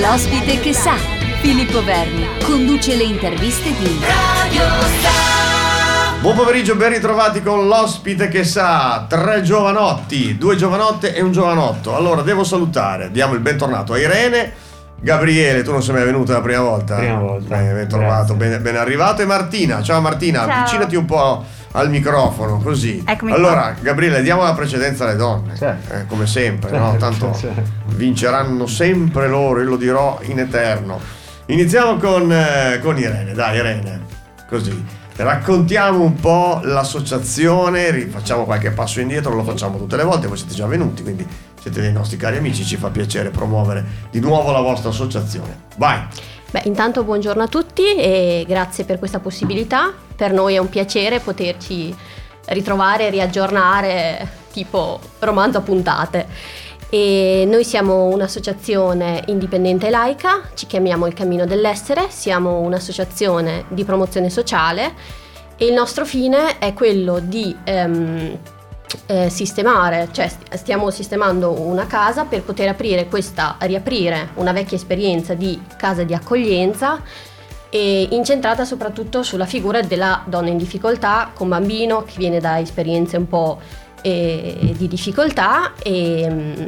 L'ospite che sa. Filippo Verni conduce le interviste di Radio Star. Buon pomeriggio, ben ritrovati con l'ospite che sa. Tre giovanotti, due giovanotte e un giovanotto. Allora, devo salutare, diamo il bentornato a Irene. Gabriele, tu non sei mai venuta la prima volta? Prima volta. Eh, ben trovato, ben, ben, arrivato. E Martina, ciao Martina, ciao. avvicinati un po' al microfono, così. Eccomi allora, qua. Gabriele, diamo la precedenza alle donne, certo. eh, come sempre, certo. no? Tanto certo. Vinceranno sempre loro, io lo dirò in eterno. Iniziamo con, eh, con Irene, dai Irene, così. Raccontiamo un po' l'associazione, rifacciamo qualche passo indietro, lo facciamo tutte le volte, voi siete già venuti, quindi siete dei nostri cari amici, ci fa piacere promuovere di nuovo la vostra associazione. Vai! Beh, intanto buongiorno a tutti e grazie per questa possibilità. Per noi è un piacere poterci ritrovare e riaggiornare tipo romanzo a puntate. E noi siamo un'associazione indipendente laica, ci chiamiamo Il Cammino dell'Essere, siamo un'associazione di promozione sociale e il nostro fine è quello di ehm, eh, sistemare, cioè stiamo sistemando una casa per poter aprire questa, riaprire una vecchia esperienza di casa di accoglienza e incentrata soprattutto sulla figura della donna in difficoltà con bambino che viene da esperienze un po' eh, di difficoltà e mm,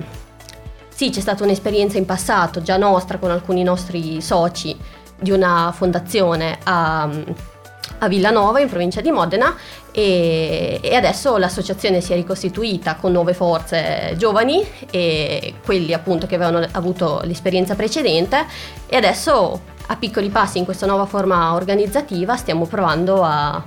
sì c'è stata un'esperienza in passato già nostra con alcuni nostri soci di una fondazione a a Villanova in provincia di Modena e, e, adesso l'associazione si è ricostituita con nuove forze giovani e quelli appunto che avevano avuto l'esperienza precedente e adesso a piccoli passi in questa nuova forma organizzativa stiamo provando a,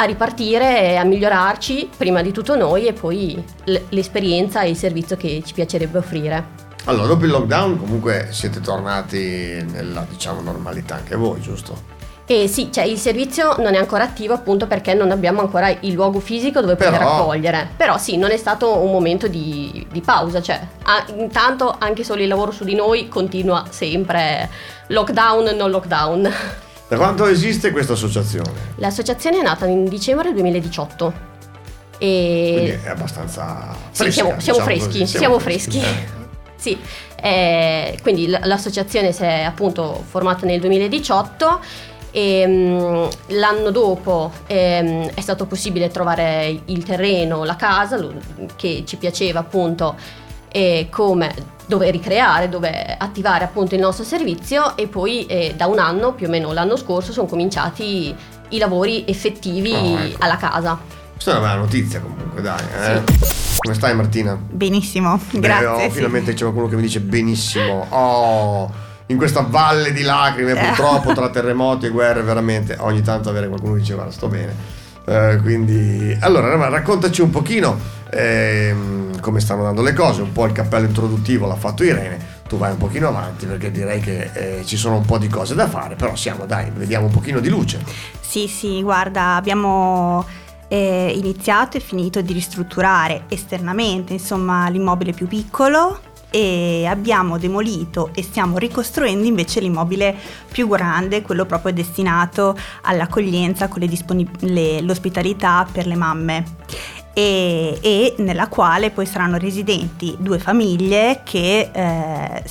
a ripartire e a migliorarci prima di tutto noi e poi l'esperienza e il servizio che ci piacerebbe offrire. Allora, dopo il lockdown comunque siete tornati nella diciamo normalità anche voi, giusto? E sì, cioè il servizio non è ancora attivo appunto perché non abbiamo ancora il luogo fisico dove Però... poter accogliere. Però sì, non è stato un momento di, di pausa, cioè a, intanto anche solo il lavoro su di noi continua sempre lockdown, non lockdown. Da quanto esiste questa associazione? L'associazione è nata in dicembre 2018. E... Quindi è abbastanza fresca, sì, siamo, siamo diciamo freschi, così, siamo, siamo freschi. freschi. Eh. Sì, eh, quindi l'associazione si è appunto formata nel 2018 e, um, l'anno dopo um, è stato possibile trovare il terreno, la casa che ci piaceva appunto e come dove ricreare, dove attivare appunto il nostro servizio e poi eh, da un anno, più o meno l'anno scorso, sono cominciati i lavori effettivi oh, ecco. alla casa. Questa è una bella notizia comunque, dai. Eh? Sì. Come stai Martina? Benissimo, Beh, grazie. Oh, sì. Finalmente c'è qualcuno che mi dice benissimo. Oh in questa valle di lacrime, eh. purtroppo tra terremoti e guerre, veramente ogni tanto avere qualcuno che dice guarda sto bene. Eh, quindi, allora, raccontaci un pochino eh, come stanno andando le cose, un po' il cappello introduttivo l'ha fatto Irene, tu vai un pochino avanti perché direi che eh, ci sono un po' di cose da fare, però siamo, dai, vediamo un pochino di luce. Sì, sì, guarda, abbiamo eh, iniziato e finito di ristrutturare esternamente, insomma, l'immobile più piccolo e abbiamo demolito e stiamo ricostruendo invece l'immobile più grande, quello proprio destinato all'accoglienza con le disponib- le, l'ospitalità per le mamme. E, e, nella quale poi saranno residenti due famiglie che eh,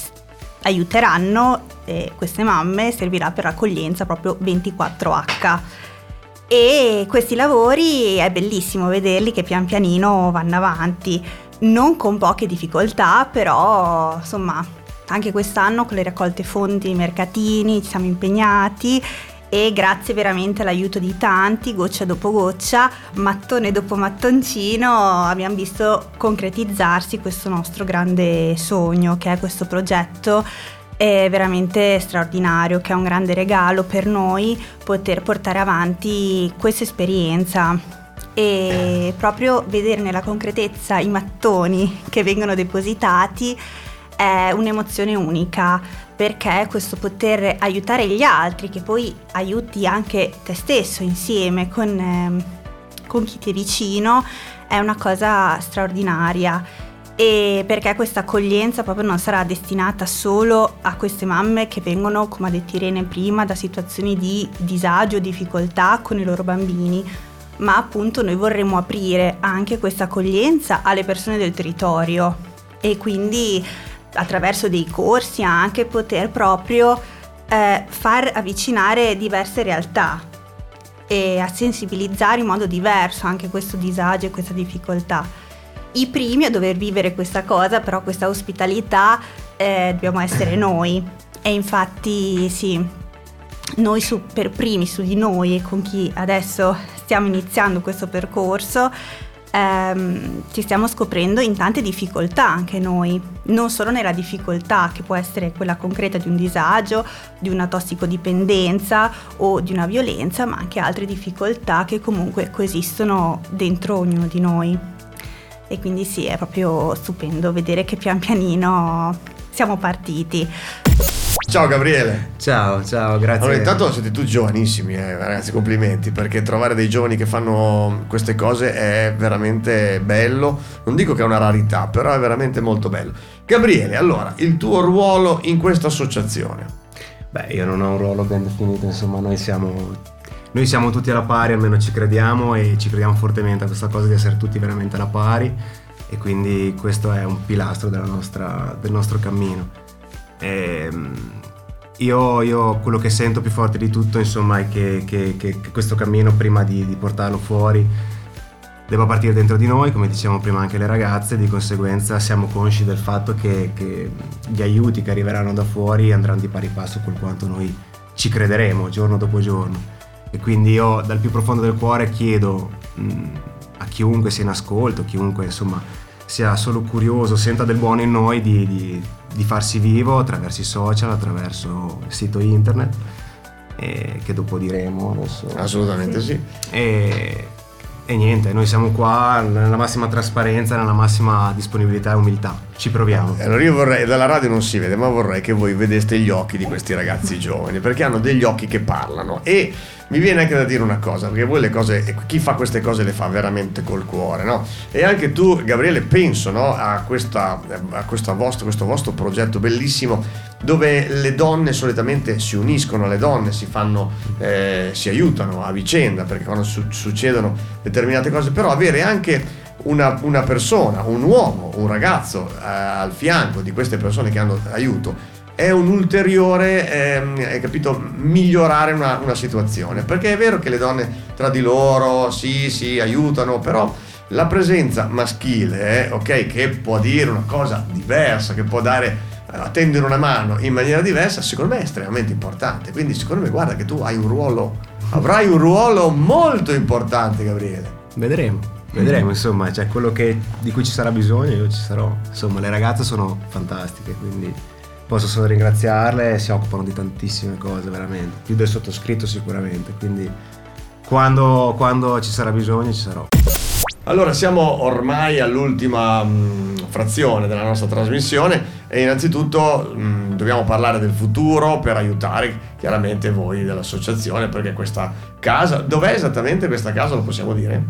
aiuteranno eh, queste mamme, servirà per l'accoglienza proprio 24H. E questi lavori è bellissimo vederli che pian pianino vanno avanti non con poche difficoltà, però insomma anche quest'anno con le raccolte fondi, i mercatini, ci siamo impegnati e grazie veramente all'aiuto di tanti, goccia dopo goccia, mattone dopo mattoncino, abbiamo visto concretizzarsi questo nostro grande sogno che è questo progetto. È veramente straordinario, che è un grande regalo per noi poter portare avanti questa esperienza. E proprio vedere nella concretezza i mattoni che vengono depositati è un'emozione unica perché questo poter aiutare gli altri, che poi aiuti anche te stesso insieme con, eh, con chi ti è vicino, è una cosa straordinaria. E perché questa accoglienza proprio non sarà destinata solo a queste mamme che vengono, come ha detto Irene prima, da situazioni di disagio, difficoltà con i loro bambini, ma appunto noi vorremmo aprire anche questa accoglienza alle persone del territorio. E quindi attraverso dei corsi anche poter proprio eh, far avvicinare diverse realtà e a sensibilizzare in modo diverso anche questo disagio e questa difficoltà. I primi a dover vivere questa cosa, però questa ospitalità, eh, dobbiamo essere noi. E infatti sì, noi su, per primi su di noi e con chi adesso stiamo iniziando questo percorso, ehm, ci stiamo scoprendo in tante difficoltà anche noi, non solo nella difficoltà che può essere quella concreta di un disagio, di una tossicodipendenza o di una violenza, ma anche altre difficoltà che comunque coesistono dentro ognuno di noi. E quindi sì, è proprio stupendo vedere che pian pianino siamo partiti. Ciao Gabriele. Ciao, ciao, grazie. Allora, intanto siete tutti giovanissimi, eh, ragazzi, complimenti, perché trovare dei giovani che fanno queste cose è veramente bello. Non dico che è una rarità, però è veramente molto bello. Gabriele, allora, il tuo ruolo in questa associazione? Beh, io non ho un ruolo ben definito, insomma, noi siamo, noi siamo tutti alla pari, almeno ci crediamo e ci crediamo fortemente a questa cosa di essere tutti veramente alla pari e quindi questo è un pilastro nostra, del nostro cammino. E, ehm, io, io, quello che sento più forte di tutto insomma è che, che, che, che questo cammino prima di, di, portarlo fuori debba partire dentro di noi, come dicevamo prima anche le ragazze, di conseguenza siamo consci del fatto che, gli aiuti che arriveranno da fuori andranno di pari passo con quanto noi ci crederemo giorno dopo giorno. E quindi io dal più profondo del cuore chiedo mh, a chiunque sia in ascolto, chiunque insomma sia solo curioso, senta del buono in noi di, di, di farsi vivo attraverso i social, attraverso il sito internet, che dopo diremo adesso. Assolutamente sì. E, e niente, noi siamo qua nella massima trasparenza, nella massima disponibilità e umiltà. Ci proviamo. Allora io vorrei, dalla radio non si vede, ma vorrei che voi vedeste gli occhi di questi ragazzi giovani, perché hanno degli occhi che parlano e mi viene anche da dire una cosa, perché voi le cose, chi fa queste cose le fa veramente col cuore, no? E anche tu, Gabriele, penso no, a, questa, a questa vostro, questo vostro progetto bellissimo dove le donne solitamente si uniscono, le donne si fanno, eh, si aiutano a vicenda, perché quando su- succedono determinate cose, però avere anche una, una persona, un uomo, un ragazzo eh, al fianco di queste persone che hanno aiuto è un ulteriore, ehm, hai capito, migliorare una, una, situazione. Perché è vero che le donne tra di loro sì, sì, aiutano, però la presenza maschile, eh, ok, che può dire una cosa diversa, che può dare tendere una mano in maniera diversa, secondo me è estremamente importante. Quindi secondo me guarda che tu hai un ruolo, avrai un ruolo molto importante, Gabriele. Vedremo. Vedremo, insomma, cioè quello che, di cui ci sarà bisogno io ci sarò. Insomma, le ragazze sono fantastiche, quindi posso solo ringraziarle, si occupano di tantissime cose veramente, più del sottoscritto sicuramente, quindi quando, quando ci sarà bisogno ci sarò. Allora siamo ormai all'ultima mh, mm, frazione della nostra trasmissione e innanzitutto mh, mm, dobbiamo parlare del futuro per aiutare chiaramente voi dell'associazione perché questa casa, dov'è esattamente questa casa lo possiamo dire?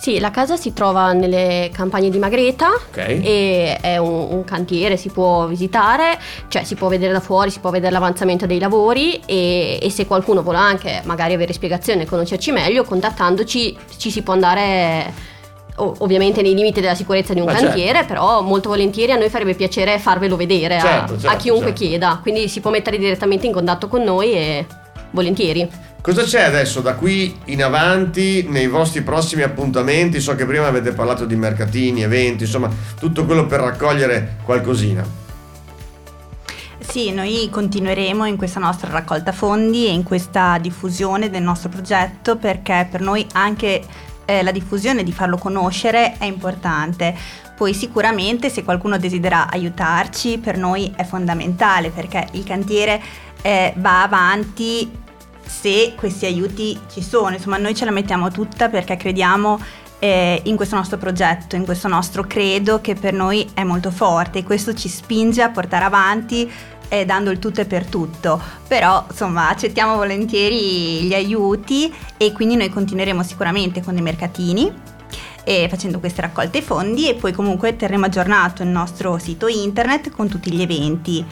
Sì, la casa si trova nelle campagne di Magreta okay. e è un, un, cantiere, si può visitare, cioè si può vedere da fuori, si può vedere l'avanzamento dei lavori e, e se qualcuno vuole anche magari avere spiegazioni e conoscerci meglio, contattandoci ci si può andare ovviamente nei limiti della sicurezza di un Ma certo. cantiere, certo. però molto volentieri a noi farebbe piacere farvelo vedere certo, a, certo, a, chiunque certo. chieda, quindi si può mettere direttamente in contatto con noi e volentieri. Cosa c'è adesso da qui in avanti nei vostri prossimi appuntamenti? So che prima avete parlato di mercatini, eventi, insomma tutto quello per raccogliere qualcosina. Sì, noi continueremo in questa nostra raccolta fondi e in questa diffusione del nostro progetto perché per noi anche eh, la diffusione di farlo conoscere è importante. Poi sicuramente se qualcuno desidera aiutarci per noi è fondamentale perché il cantiere eh, va avanti se questi aiuti ci sono. Insomma, noi ce la mettiamo tutta perché crediamo eh, in questo nostro progetto, in questo nostro credo che per noi è molto forte e questo ci spinge a portare avanti eh, dando il tutto e per tutto. Però insomma accettiamo volentieri gli aiuti e quindi noi continueremo sicuramente con i mercatini facendo queste raccolte fondi e poi comunque terremo aggiornato il nostro sito internet con tutti gli eventi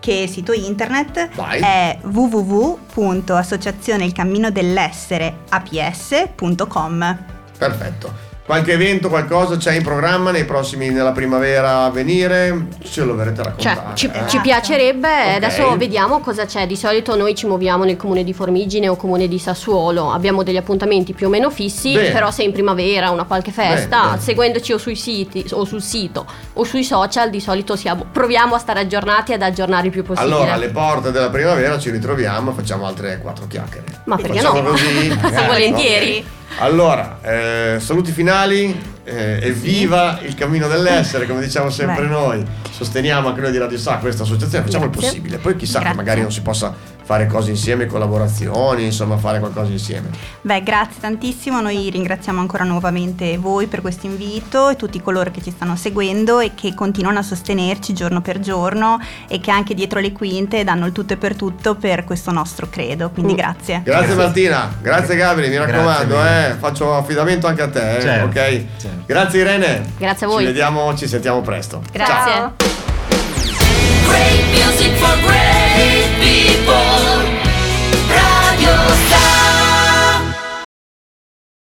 che sito internet Vai. è www.associazioneilcamminodell'essere aps.com Perfetto. Qualche evento, qualcosa c'è in programma nei prossimi, nella primavera a venire? Ce lo verrete a Cioè, raccontare. ci, eh? ci piacerebbe, Ok. adesso vediamo cosa c'è. Di solito noi ci muoviamo nel comune di Formigine o comune di Sassuolo. Abbiamo degli appuntamenti più o meno fissi, Bene. però se in primavera una qualche festa, Bene, bene. seguendoci o sui siti o sul sito o sui social, di solito siamo- proviamo a stare aggiornati e ad aggiornare il più possibile. Allora, alle porte della primavera ci ritroviamo e facciamo altre quattro chiacchiere. Ma perché Facciamo no? così? Sì, volentieri. Allora, eh, saluti finali. eh, evviva il cammino dell'essere, come diciamo sempre Beh. noi. Sosteniamo anche noi di Radio Sa questa associazione, facciamo il Grazie. possibile. Poi chissà che Grazie. magari non si possa fare cose insieme, collaborazioni, insomma, fare qualcosa insieme. Beh, grazie tantissimo, noi ringraziamo ancora nuovamente voi per questo invito e tutti coloro che ci stanno seguendo e che continuano a sostenerci giorno per giorno e che anche dietro le quinte danno il tutto e per tutto per questo nostro credo, quindi Mm. grazie. Grazie Martina, grazie Gabri, mi Grazie raccomando, eh, faccio affidamento anche a te, eh, Certo, ok? certo. Grazie Irene. Grazie a voi. Ci vediamo, ci sentiamo presto. Grazie. Ciao. Great music.